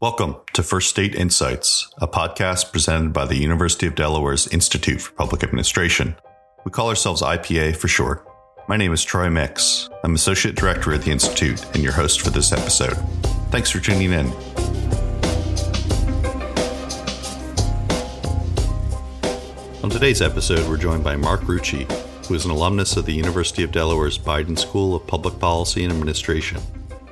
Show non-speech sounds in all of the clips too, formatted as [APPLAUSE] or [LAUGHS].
Welcome to First State Insights, a podcast presented by the University of Delaware's Institute for Public Administration. We call ourselves IPA for short. My name is Troy Mix. I'm Associate Director at the Institute and your host for this episode. Thanks for tuning in. On today's episode, we're joined by Mark Rucci, who is an alumnus of the University of Delaware's Biden School of Public Policy and Administration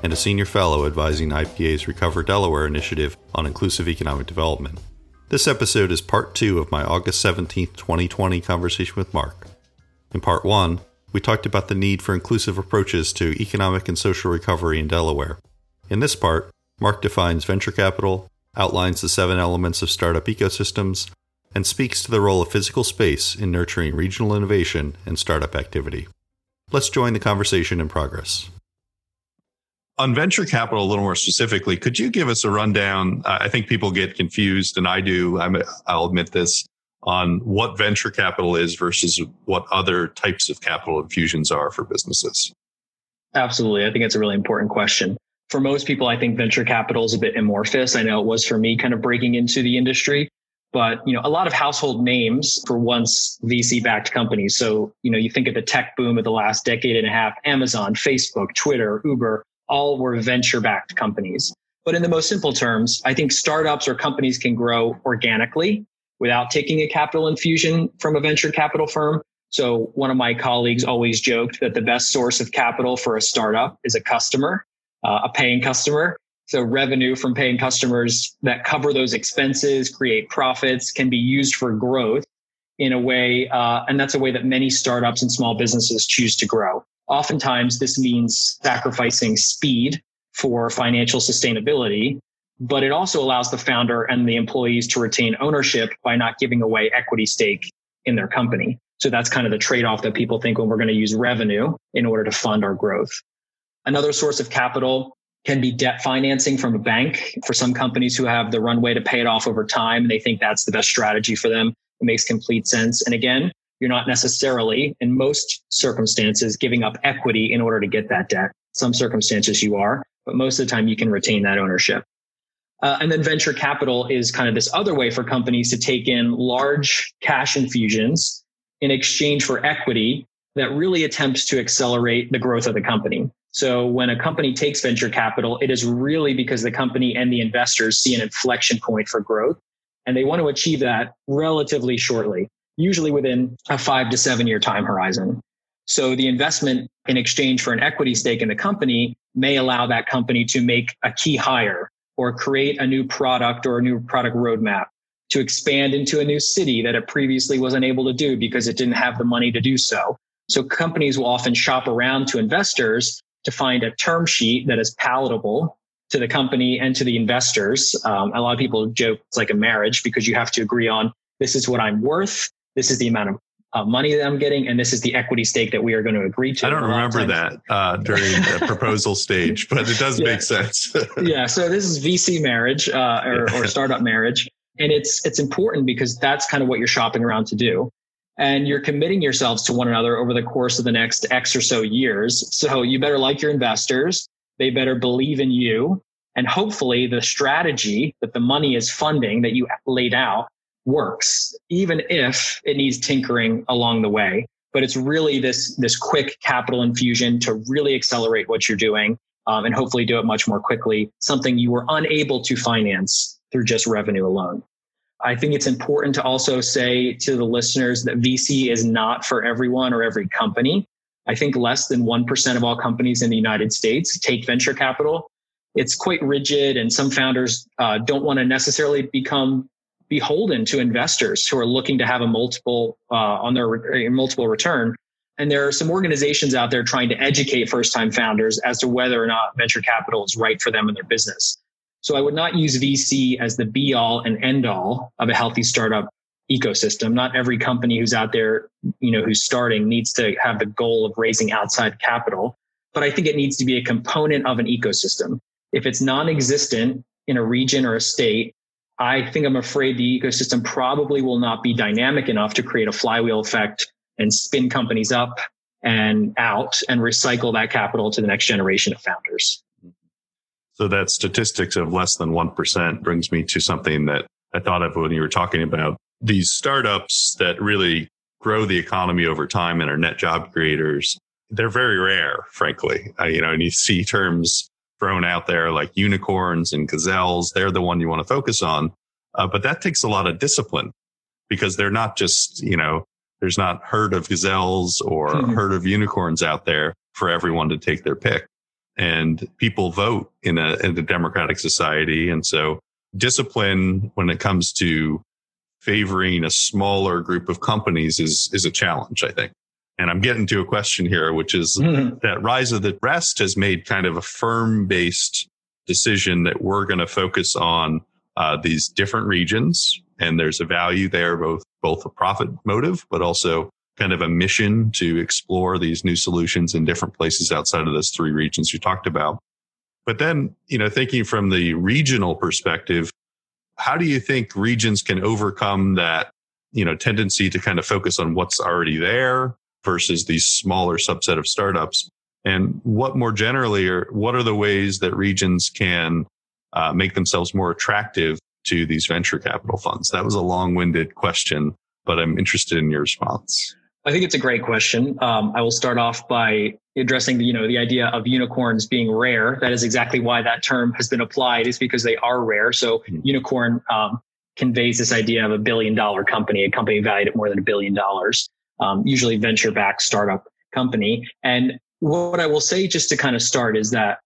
and a senior fellow advising IPA's Recover Delaware initiative on inclusive economic development. This episode is part two of my August 17, 2020 conversation with Mark. In part one, we talked about the need for inclusive approaches to economic and social recovery in Delaware. In this part, Mark defines venture capital, outlines the seven elements of startup ecosystems, and speaks to the role of physical space in nurturing regional innovation and startup activity. Let's join the conversation in progress on venture capital a little more specifically could you give us a rundown? I think people get confused and i do i will admit this on what venture capital is versus what other types of capital infusions are for businesses. Absolutely. I think it's a really important question. For most people i think venture capital is a bit amorphous. I know it was for me kind of breaking into the industry but you know a lot of household names for once vc backed companies. So you know you think of the tech boom of the last decade and a half amazon facebook twitter uber all were venture backed companies. But in the most simple terms, I think startups or companies can grow organically without taking a capital infusion from a venture capital firm. So one of my colleagues always joked that the best source of capital for a startup is a customer, uh, a paying customer. So revenue from paying customers that cover those expenses, create profits, can be used for growth in a way, uh, and that's a way that many startups and small businesses choose to grow. Oftentimes, this means sacrificing speed for financial sustainability, but it also allows the founder and the employees to retain ownership by not giving away equity stake in their company. So that's kind of the trade off that people think when we're going to use revenue in order to fund our growth. Another source of capital can be debt financing from a bank for some companies who have the runway to pay it off over time and they think that's the best strategy for them. It makes complete sense. And again, you're not necessarily, in most circumstances, giving up equity in order to get that debt. Some circumstances you are, but most of the time you can retain that ownership. Uh, and then venture capital is kind of this other way for companies to take in large cash infusions in exchange for equity that really attempts to accelerate the growth of the company. So when a company takes venture capital, it is really because the company and the investors see an inflection point for growth and they want to achieve that relatively shortly usually within a five to seven year time horizon. So the investment in exchange for an equity stake in the company may allow that company to make a key hire or create a new product or a new product roadmap to expand into a new city that it previously wasn't able to do because it didn't have the money to do so. So companies will often shop around to investors to find a term sheet that is palatable to the company and to the investors. Um, a lot of people joke it's like a marriage because you have to agree on this is what I'm worth this is the amount of uh, money that I'm getting, and this is the equity stake that we are going to agree to. I don't remember that uh, during the [LAUGHS] proposal stage, but it does yeah. make sense. [LAUGHS] yeah. So this is VC marriage uh, or, or startup marriage, and it's it's important because that's kind of what you're shopping around to do, and you're committing yourselves to one another over the course of the next X or so years. So you better like your investors. They better believe in you. And hopefully the strategy that the money is funding that you laid out works, even if it needs tinkering along the way. But it's really this, this quick capital infusion to really accelerate what you're doing um, and hopefully do it much more quickly, something you were unable to finance through just revenue alone. I think it's important to also say to the listeners that VC is not for everyone or every company. I think less than 1% of all companies in the United States take venture capital. It's quite rigid, and some founders uh, don't want to necessarily become beholden to investors who are looking to have a multiple uh, on their multiple return. And there are some organizations out there trying to educate first time founders as to whether or not venture capital is right for them and their business. So I would not use VC as the be all and end all of a healthy startup ecosystem. Not every company who's out there, you know, who's starting needs to have the goal of raising outside capital, but I think it needs to be a component of an ecosystem. If it's non-existent in a region or a state, I think I'm afraid the ecosystem probably will not be dynamic enough to create a flywheel effect and spin companies up and out and recycle that capital to the next generation of founders. So that statistics of less than 1% brings me to something that I thought of when you were talking about these startups that really grow the economy over time and are net job creators. They're very rare, frankly. You know, and you see terms thrown out there like unicorns and gazelles. They're the one you want to focus on. Uh, but that takes a lot of discipline because they're not just, you know, there's not herd of gazelles or mm-hmm. [LAUGHS] herd of unicorns out there for everyone to take their pick. And people vote in a, in a democratic society. And so discipline when it comes to favoring a smaller group of companies is, is a challenge, I think. And I'm getting to a question here, which is mm-hmm. that Rise of the Rest has made kind of a firm based decision that we're going to focus on uh, these different regions. And there's a value there, both, both a profit motive, but also kind of a mission to explore these new solutions in different places outside of those three regions you talked about. But then, you know, thinking from the regional perspective, how do you think regions can overcome that, you know, tendency to kind of focus on what's already there versus these smaller subset of startups? And what more generally are, what are the ways that regions can uh, make themselves more attractive to these venture capital funds? That was a long winded question, but I'm interested in your response. I think it's a great question. Um, I will start off by addressing the, you know, the idea of unicorns being rare. That is exactly why that term has been applied is because they are rare. So mm-hmm. unicorn, um, conveys this idea of a billion dollar company, a company valued at more than a billion dollars, um, usually venture backed startup company. And what I will say just to kind of start is that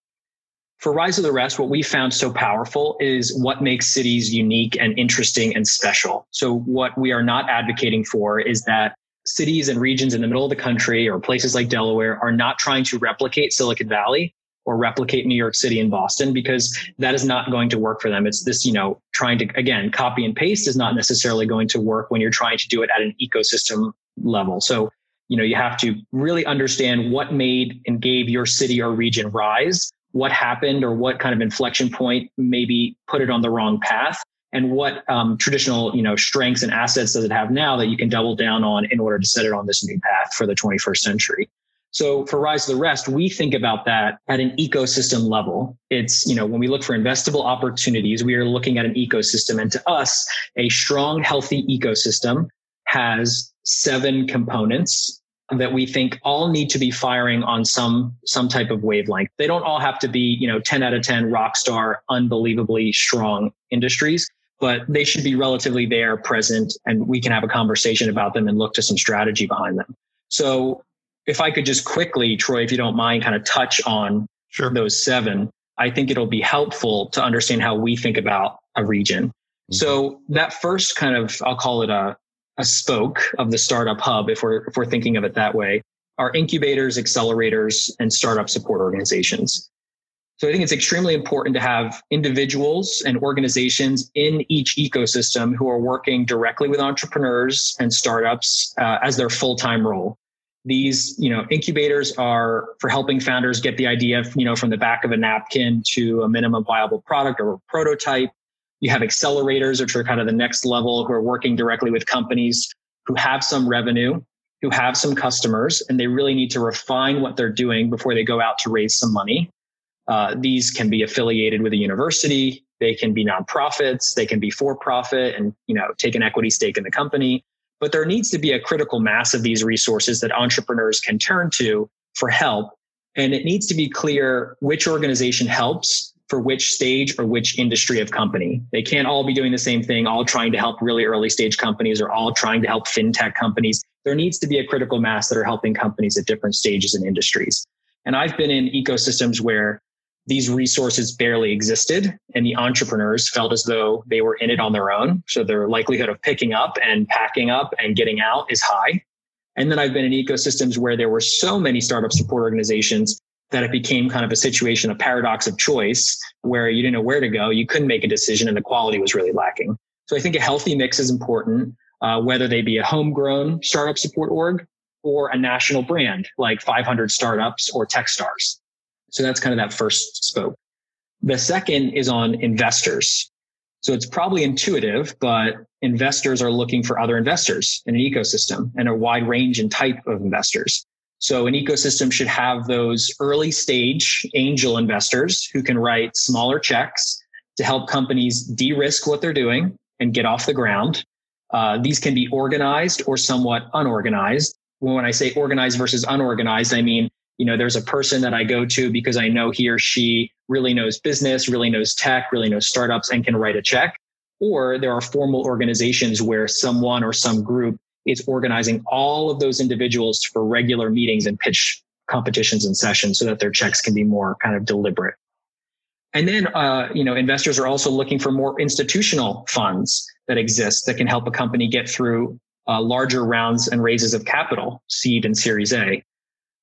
for Rise of the Rest, what we found so powerful is what makes cities unique and interesting and special. So what we are not advocating for is that cities and regions in the middle of the country or places like Delaware are not trying to replicate Silicon Valley or replicate New York City and Boston because that is not going to work for them. It's this, you know, trying to, again, copy and paste is not necessarily going to work when you're trying to do it at an ecosystem level. So, you know, you have to really understand what made and gave your city or region rise, what happened or what kind of inflection point maybe put it on the wrong path and what um, traditional you know strengths and assets does it have now that you can double down on in order to set it on this new path for the 21st century so for rise of the rest we think about that at an ecosystem level it's you know when we look for investable opportunities we are looking at an ecosystem and to us a strong healthy ecosystem has seven components that we think all need to be firing on some some type of wavelength. They don't all have to be, you know, 10 out of 10 rock star, unbelievably strong industries, but they should be relatively there, present, and we can have a conversation about them and look to some strategy behind them. So if I could just quickly, Troy, if you don't mind, kind of touch on sure. those seven, I think it'll be helpful to understand how we think about a region. Mm-hmm. So that first kind of, I'll call it a, a spoke of the startup hub, if we're, if we're thinking of it that way, are incubators, accelerators, and startup support organizations. So I think it's extremely important to have individuals and organizations in each ecosystem who are working directly with entrepreneurs and startups uh, as their full-time role. These, you know, incubators are for helping founders get the idea, you know, from the back of a napkin to a minimum viable product or a prototype. You have accelerators, which are kind of the next level, who are working directly with companies who have some revenue, who have some customers, and they really need to refine what they're doing before they go out to raise some money. Uh, these can be affiliated with a university. They can be nonprofits. They can be for profit and, you know, take an equity stake in the company. But there needs to be a critical mass of these resources that entrepreneurs can turn to for help. And it needs to be clear which organization helps for which stage or which industry of company. They can't all be doing the same thing, all trying to help really early stage companies or all trying to help fintech companies. There needs to be a critical mass that are helping companies at different stages and industries. And I've been in ecosystems where these resources barely existed and the entrepreneurs felt as though they were in it on their own. So their likelihood of picking up and packing up and getting out is high. And then I've been in ecosystems where there were so many startup support organizations that it became kind of a situation, a paradox of choice where you didn't know where to go. You couldn't make a decision and the quality was really lacking. So I think a healthy mix is important, uh, whether they be a homegrown startup support org or a national brand like 500 startups or Techstars. So that's kind of that first spoke. The second is on investors. So it's probably intuitive, but investors are looking for other investors in an ecosystem and a wide range and type of investors. So an ecosystem should have those early stage angel investors who can write smaller checks to help companies de-risk what they're doing and get off the ground. Uh, these can be organized or somewhat unorganized. When I say organized versus unorganized, I mean, you know, there's a person that I go to because I know he or she really knows business, really knows tech, really knows startups and can write a check. Or there are formal organizations where someone or some group is organizing all of those individuals for regular meetings and pitch competitions and sessions so that their checks can be more kind of deliberate. And then, uh, you know, investors are also looking for more institutional funds that exist that can help a company get through uh, larger rounds and raises of capital, seed and series A.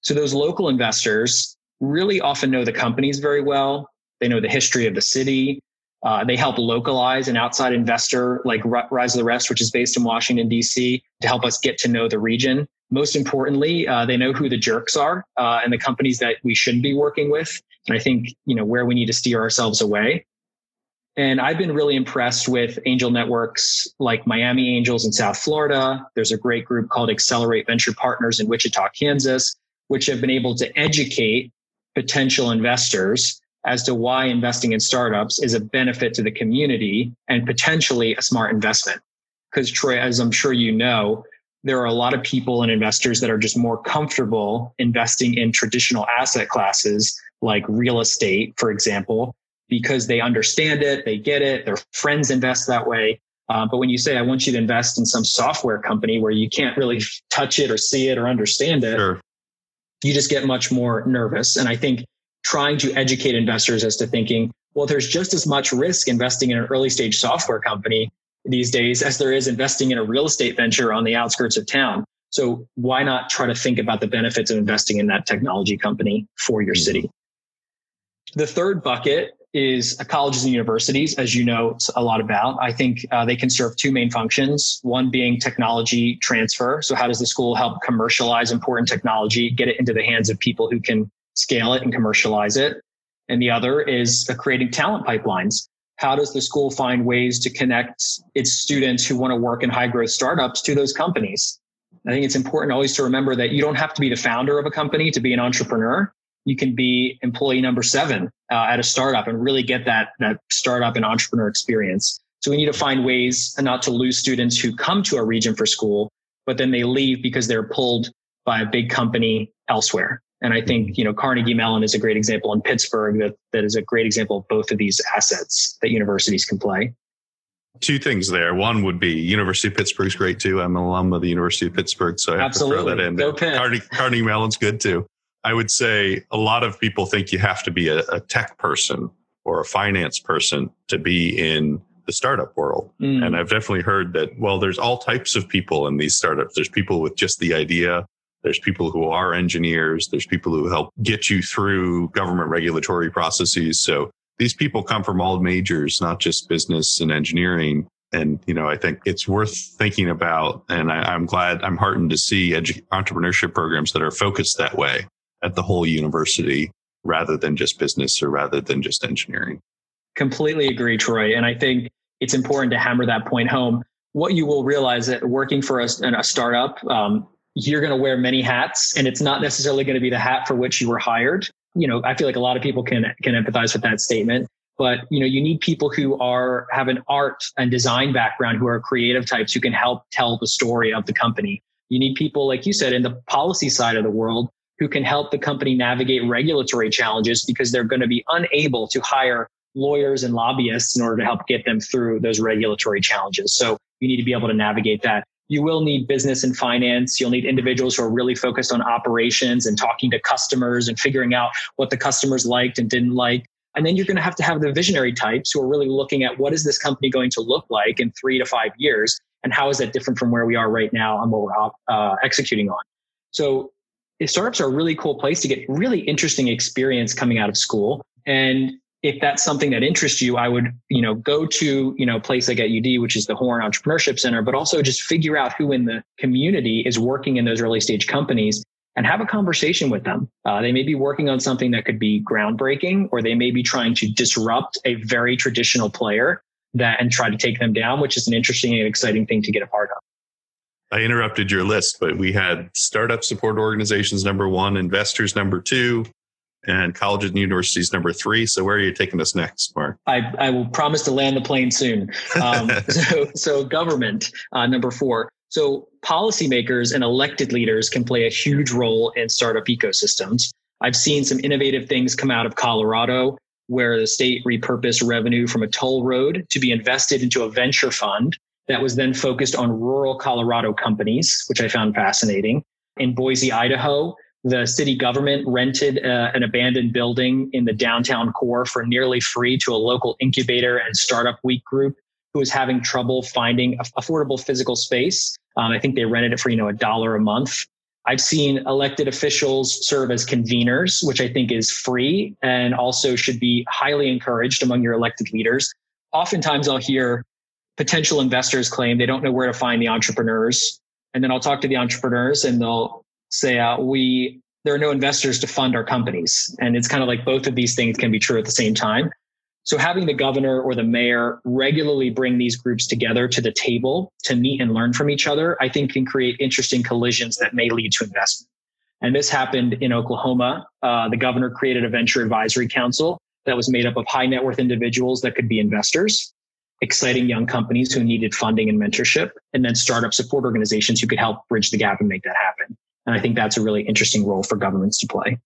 So those local investors really often know the companies very well. They know the history of the city. Uh, they help localize an outside investor like Rise of the Rest, which is based in Washington, D.C., to help us get to know the region. Most importantly, uh, they know who the jerks are uh, and the companies that we shouldn't be working with. And I think, you know, where we need to steer ourselves away. And I've been really impressed with angel networks like Miami Angels in South Florida. There's a great group called Accelerate Venture Partners in Wichita, Kansas, which have been able to educate potential investors as to why investing in startups is a benefit to the community and potentially a smart investment. Because Troy, as I'm sure you know, there are a lot of people and investors that are just more comfortable investing in traditional asset classes like real estate, for example, because they understand it, they get it, their friends invest that way. Uh, but when you say, I want you to invest in some software company where you can't really touch it or see it or understand it, sure. You just get much more nervous. And I think trying to educate investors as to thinking, well, there's just as much risk investing in an early stage software company these days as there is investing in a real estate venture on the outskirts of town. So why not try to think about the benefits of investing in that technology company for your mm-hmm. city? The third bucket is colleges and universities, as you know a lot about. I think uh, they can serve two main functions. One being technology transfer. So how does the school help commercialize important technology, get it into the hands of people who can scale it and commercialize it. And the other is creating talent pipelines. How does the school find ways to connect its students who want to work in high growth startups to those companies? I think it's important always to remember that you don't have to be the founder of a company to be an entrepreneur. You can be employee number seven uh, at a startup and really get that, that startup and entrepreneur experience. So we need to find ways not to lose students who come to a region for school, but then they leave because they're pulled by a big company elsewhere. And I think, you know, Carnegie Mellon is a great example in Pittsburgh that, that is a great example of both of these assets that universities can play. Two things there. One would be University of Pittsburgh's great too. I'm an alum of the University of Pittsburgh, so I have Absolutely. to throw that in. Go Carnegie, Carnegie Mellon's good too. I would say a lot of people think you have to be a, a tech person or a finance person to be in the startup world. Mm. And I've definitely heard that, well, there's all types of people in these startups. There's people with just the idea. There's people who are engineers. There's people who help get you through government regulatory processes. So these people come from all majors, not just business and engineering. And, you know, I think it's worth thinking about. And I, am glad, I'm heartened to see edu- entrepreneurship programs that are focused that way at the whole university rather than just business or rather than just engineering. Completely agree, Troy. And I think it's important to hammer that point home. What you will realize that working for a, a startup, um, you're going to wear many hats and it's not necessarily going to be the hat for which you were hired. You know, I feel like a lot of people can, can empathize with that statement, but you know, you need people who are, have an art and design background, who are creative types who can help tell the story of the company. You need people, like you said, in the policy side of the world who can help the company navigate regulatory challenges because they're going to be unable to hire lawyers and lobbyists in order to help get them through those regulatory challenges. So you need to be able to navigate that you will need business and finance. You'll need individuals who are really focused on operations and talking to customers and figuring out what the customers liked and didn't like. And then you're going to have to have the visionary types who are really looking at what is this company going to look like in three to five years? And how is that different from where we are right now and what we're uh, executing on? So startups are a really cool place to get really interesting experience coming out of school. And if that's something that interests you, I would, you know, go to, you know, a place like at UD, which is the Horn Entrepreneurship Center, but also just figure out who in the community is working in those early stage companies and have a conversation with them. Uh, they may be working on something that could be groundbreaking, or they may be trying to disrupt a very traditional player that and try to take them down, which is an interesting and exciting thing to get a part of. I interrupted your list, but we had startup support organizations number one, investors number two, and colleges and universities number three. So where are you taking us next, Mark? I, I will promise to land the plane soon. Um, [LAUGHS] so, so government uh, number four. So policymakers and elected leaders can play a huge role in startup ecosystems. I've seen some innovative things come out of Colorado where the state repurposed revenue from a toll road to be invested into a venture fund that was then focused on rural Colorado companies, which I found fascinating. In Boise, Idaho, the city government rented uh, an abandoned building in the downtown core for nearly free to a local incubator and startup week group who was having trouble finding affordable physical space. Um, I think they rented it for, you know, a dollar a month. I've seen elected officials serve as conveners, which I think is free and also should be highly encouraged among your elected leaders. Oftentimes I'll hear potential investors claim they don't know where to find the entrepreneurs. And then I'll talk to the entrepreneurs and they'll say, uh, we, there are no investors to fund our companies. And it's kind of like both of these things can be true at the same time. So having the governor or the mayor regularly bring these groups together to the table to meet and learn from each other, I think can create interesting collisions that may lead to investment. And this happened in Oklahoma. Uh, the governor created a venture advisory council that was made up of high net worth individuals that could be investors exciting young companies who needed funding and mentorship, and then startup support organizations who could help bridge the gap and make that happen. And I think that's a really interesting role for governments to play.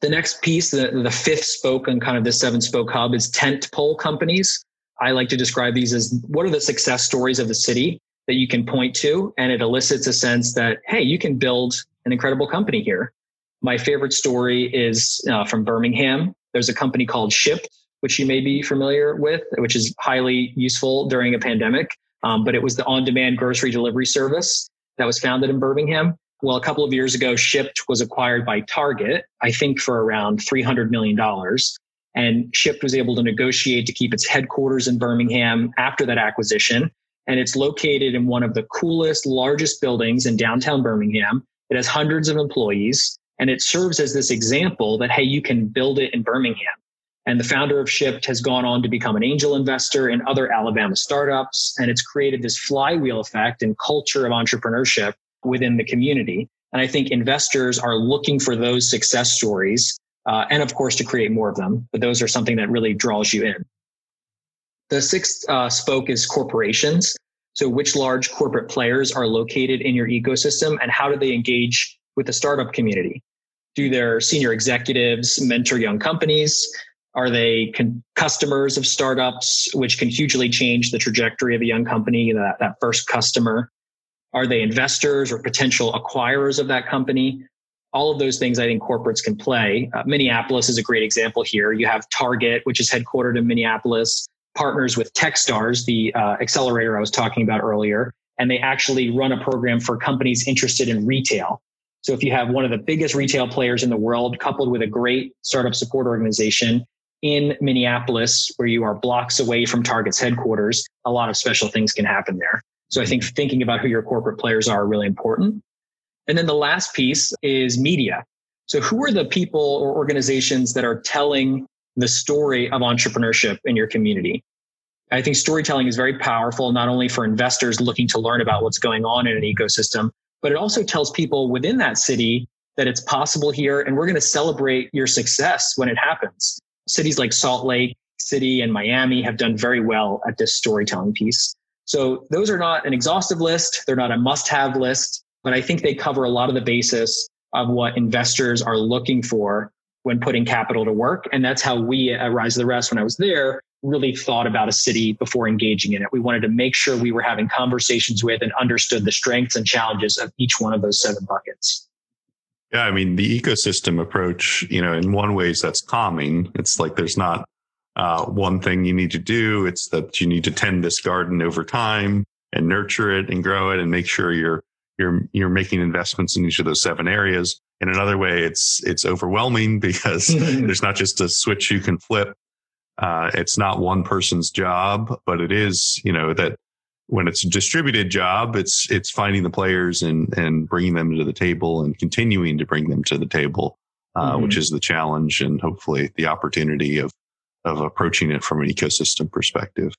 The next piece, the, the fifth spoke on kind of the seven spoke hub is tent pole companies. I like to describe these as what are the success stories of the city that you can point to? And it elicits a sense that, hey, you can build an incredible company here. My favorite story is uh, from Birmingham. There's a company called Shipt which you may be familiar with, which is highly useful during a pandemic. Um, but it was the on demand grocery delivery service that was founded in Birmingham. Well, a couple of years ago, Shipt was acquired by Target, I think for around $300 million. And Shipt was able to negotiate to keep its headquarters in Birmingham after that acquisition. And it's located in one of the coolest, largest buildings in downtown Birmingham. It has hundreds of employees and it serves as this example that, hey, you can build it in Birmingham. And the founder of Shipt has gone on to become an angel investor in other Alabama startups. And it's created this flywheel effect and culture of entrepreneurship within the community. And I think investors are looking for those success stories. Uh, and of course, to create more of them. But those are something that really draws you in. The sixth uh, spoke is corporations. So which large corporate players are located in your ecosystem and how do they engage with the startup community? Do their senior executives mentor young companies? Are they con- customers of startups, which can hugely change the trajectory of a young company, that, that first customer? Are they investors or potential acquirers of that company? All of those things I think corporates can play. Uh, Minneapolis is a great example here. You have Target, which is headquartered in Minneapolis, partners with Techstars, the uh, accelerator I was talking about earlier, and they actually run a program for companies interested in retail. So if you have one of the biggest retail players in the world coupled with a great startup support organization, in Minneapolis, where you are blocks away from Target's headquarters, a lot of special things can happen there. So I think thinking about who your corporate players are really important. And then the last piece is media. So who are the people or organizations that are telling the story of entrepreneurship in your community? I think storytelling is very powerful, not only for investors looking to learn about what's going on in an ecosystem, but it also tells people within that city that it's possible here and we're going to celebrate your success when it happens cities like Salt Lake City and Miami have done very well at this storytelling piece. So those are not an exhaustive list. They're not a must have list, but I think they cover a lot of the basis of what investors are looking for when putting capital to work. And that's how we at Rise of the Rest, when I was there, really thought about a city before engaging in it. We wanted to make sure we were having conversations with and understood the strengths and challenges of each one of those seven buckets. Yeah, I mean the ecosystem approach, you know, in one ways that's calming. It's like there's not uh, one thing you need to do. It's that you need to tend this garden over time and nurture it and grow it and make sure you're you're you're making investments in each of those seven areas. In another way, it's it's overwhelming [LAUGHS] because there's not just a switch you can flip. Uh, it's not one person's job, but it is, you know, that when it's a distributed job, it's it's finding the players and and bringing them to the table and continuing to bring them to the table, uh, mm-hmm. which is the challenge and hopefully the opportunity of of approaching it from an ecosystem perspective.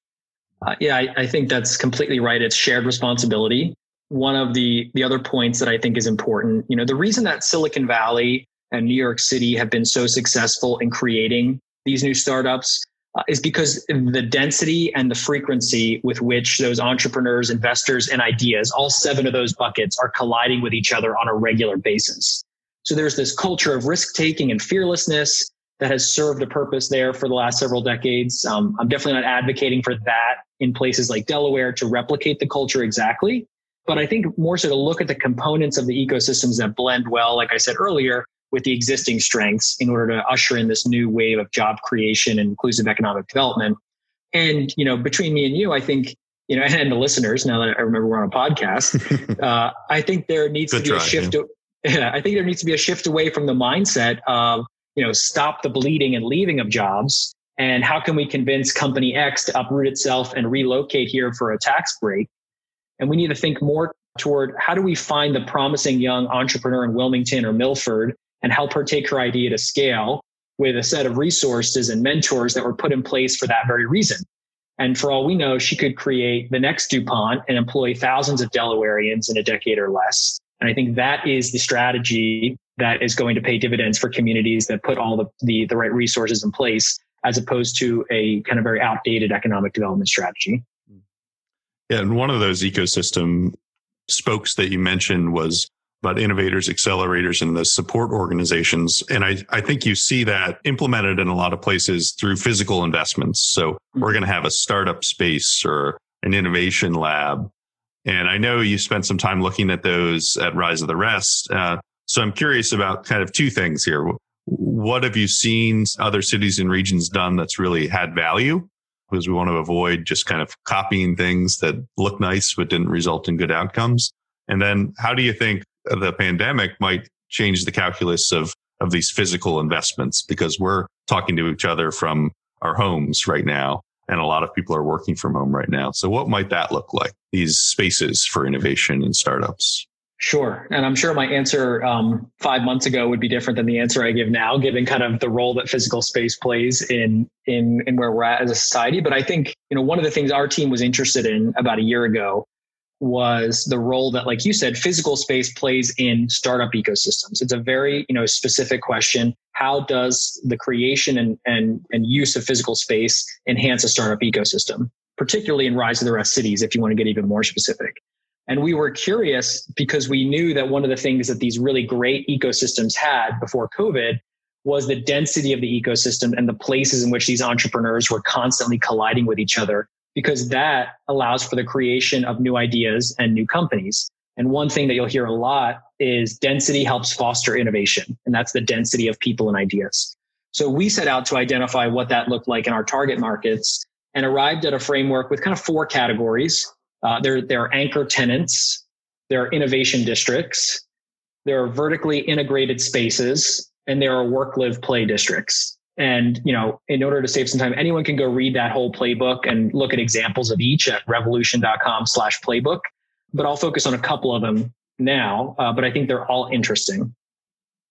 Uh, yeah, I, I think that's completely right. It's shared responsibility. one of the the other points that I think is important. You know, the reason that Silicon Valley and New York City have been so successful in creating these new startups uh, is because the density and the frequency with which those entrepreneurs, investors, and ideas, all seven of those buckets, are colliding with each other on a regular basis. So there's this culture of risk taking and fearlessness that has served a purpose there for the last several decades. Um, I'm definitely not advocating for that in places like Delaware to replicate the culture exactly. But I think more so to look at the components of the ecosystems that blend well, like I said earlier, with the existing strengths in order to usher in this new wave of job creation and inclusive economic development. And, you know, between me and you, I think, you know, [LAUGHS] and the listeners, now that I remember we're on a podcast, [LAUGHS] uh, I think there needs Good to be try, a shift. [LAUGHS] Yeah. I think there needs to be a shift away from the mindset of, you know, stop the bleeding and leaving of jobs. And how can we convince company X to uproot itself and relocate here for a tax break? And we need to think more toward how do we find the promising young entrepreneur in Wilmington or Milford and help her take her idea to scale with a set of resources and mentors that were put in place for that very reason. And for all we know, she could create the next DuPont and employ thousands of Delawareans in a decade or less. And I think that is the strategy that is going to pay dividends for communities that put all the, the, the right resources in place, as opposed to a kind of very outdated economic development strategy. Yeah. And one of those ecosystem spokes that you mentioned was about innovators, accelerators, and the support organizations. And I, I think you see that implemented in a lot of places through physical investments. So we're going to have a startup space or an innovation lab. And I know you spent some time looking at those at Rise of the Rest. Uh, so I'm curious about kind of two things here. What have you seen other cities and regions done that's really had value? Because we want to avoid just kind of copying things that look nice but didn't result in good outcomes. And then how do you think the pandemic might change the calculus of of these physical investments because we're talking to each other from our homes right now and a lot of people are working from home right now so what might that look like these spaces for innovation and startups Sure. And I'm sure my answer um, five months ago would be different than the answer I give now, given kind of the role that physical space plays in, in, in where we're at as a society. But I think, you know, one of the things our team was interested in about a year ago was the role that, like you said, physical space plays in startup ecosystems. It's a very, you know, specific question. How does the creation and, and, and use of physical space enhance a startup ecosystem, particularly in Rise of the Rest cities, if you want to get even more specific? And we were curious because we knew that one of the things that these really great ecosystems had before COVID was the density of the ecosystem and the places in which these entrepreneurs were constantly colliding with each other because that allows for the creation of new ideas and new companies. And one thing that you'll hear a lot is density helps foster innovation. And that's the density of people and ideas. So we set out to identify what that looked like in our target markets and arrived at a framework with kind of four categories. Uh, there, there are anchor tenants, there are innovation districts, there are vertically integrated spaces, and there are work, live, play districts. And, you know, in order to save some time, anyone can go read that whole playbook and look at examples of each at revolution.com slash playbook. But I'll focus on a couple of them now, uh, but I think they're all interesting.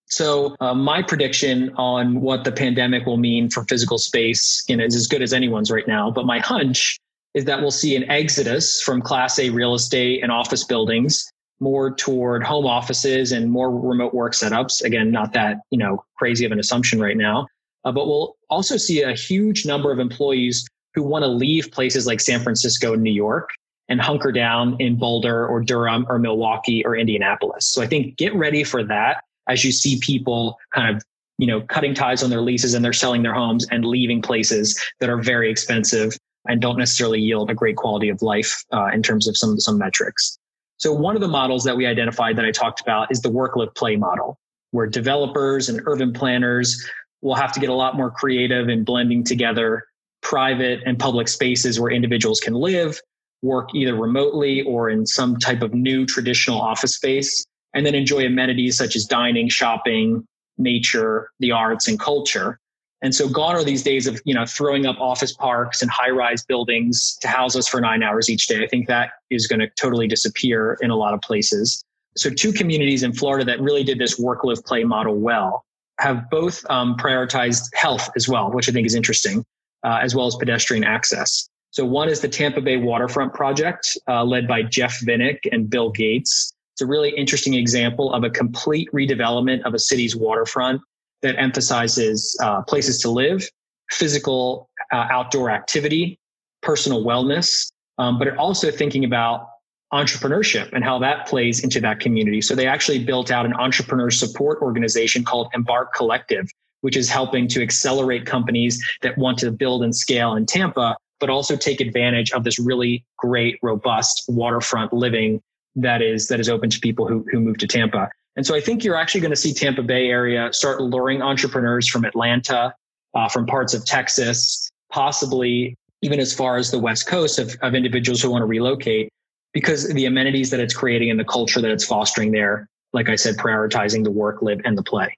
So uh, my prediction on what the pandemic will mean for physical space you know, is as good as anyone's right now. But my hunch is that we'll see an exodus from class A real estate and office buildings more toward home offices and more remote work setups. Again, not that, you know, crazy of an assumption right now. Uh, but we'll also see a huge number of employees who want to leave places like San Francisco and New York and hunker down in Boulder or Durham or Milwaukee or Indianapolis. So I think get ready for that as you see people kind of you know cutting ties on their leases and they're selling their homes and leaving places that are very expensive and don't necessarily yield a great quality of life uh, in terms of some some metrics. So one of the models that we identified that I talked about is the work live play model, where developers and urban planners we'll have to get a lot more creative in blending together private and public spaces where individuals can live, work either remotely or in some type of new traditional office space, and then enjoy amenities such as dining, shopping, nature, the arts, and culture. And so gone are these days of, you know, throwing up office parks and high rise buildings to house us for nine hours each day. I think that is going to totally disappear in a lot of places. So two communities in Florida that really did this work, live, play model well have both um, prioritized health as well, which I think is interesting, uh, as well as pedestrian access. So one is the Tampa Bay Waterfront Project, uh, led by Jeff Vinik and Bill Gates. It's a really interesting example of a complete redevelopment of a city's waterfront that emphasizes uh, places to live, physical uh, outdoor activity, personal wellness, um, but also thinking about entrepreneurship and how that plays into that community. So they actually built out an entrepreneur support organization called Embark Collective, which is helping to accelerate companies that want to build and scale in Tampa, but also take advantage of this really great, robust waterfront living that is that is open to people who who move to Tampa. And so I think you're actually going to see Tampa Bay area start luring entrepreneurs from Atlanta, uh, from parts of Texas, possibly even as far as the West Coast of, of individuals who want to relocate because the amenities that it's creating and the culture that it's fostering there, like I said, prioritizing the work, live, and the play.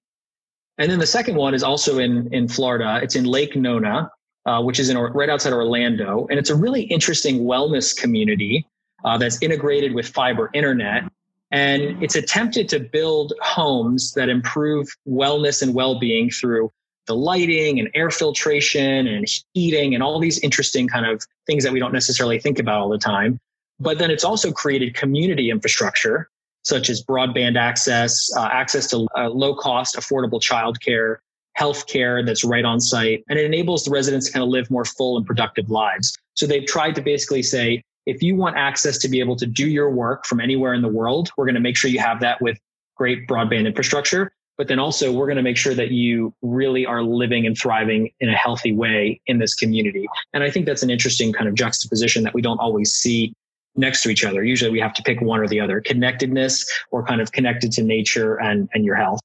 And then the second one is also in, in Florida. It's in Lake Nona, uh, which is in right outside Orlando. And it's a really interesting wellness community uh, that's integrated with fiber internet. And it's attempted to build homes that improve wellness and well-being through the lighting and air filtration and heating and all these interesting kind of things that we don't necessarily think about all the time. But then it's also created community infrastructure such as broadband access, uh, access to uh, low cost, affordable childcare, healthcare that's right on site. And it enables the residents to kind of live more full and productive lives. So they've tried to basically say, if you want access to be able to do your work from anywhere in the world, we're going to make sure you have that with great broadband infrastructure. But then also, we're going to make sure that you really are living and thriving in a healthy way in this community. And I think that's an interesting kind of juxtaposition that we don't always see next to each other. Usually we have to pick one or the other connectedness or kind of connected to nature and, and your health.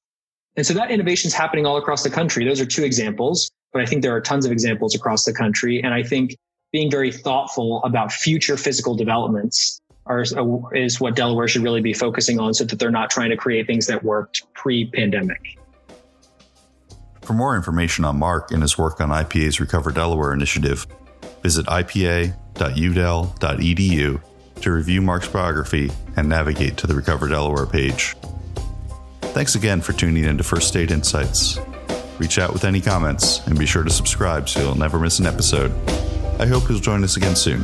And so that innovation is happening all across the country. Those are two examples, but I think there are tons of examples across the country. And I think being very thoughtful about future physical developments are, is what Delaware should really be focusing on so that they're not trying to create things that worked pre pandemic. For more information on Mark and his work on IPA's Recover Delaware initiative, visit ipa.udel.edu to review Mark's biography and navigate to the Recover Delaware page. Thanks again for tuning in to First State Insights. Reach out with any comments and be sure to subscribe so you'll never miss an episode. I hope you'll join us again soon.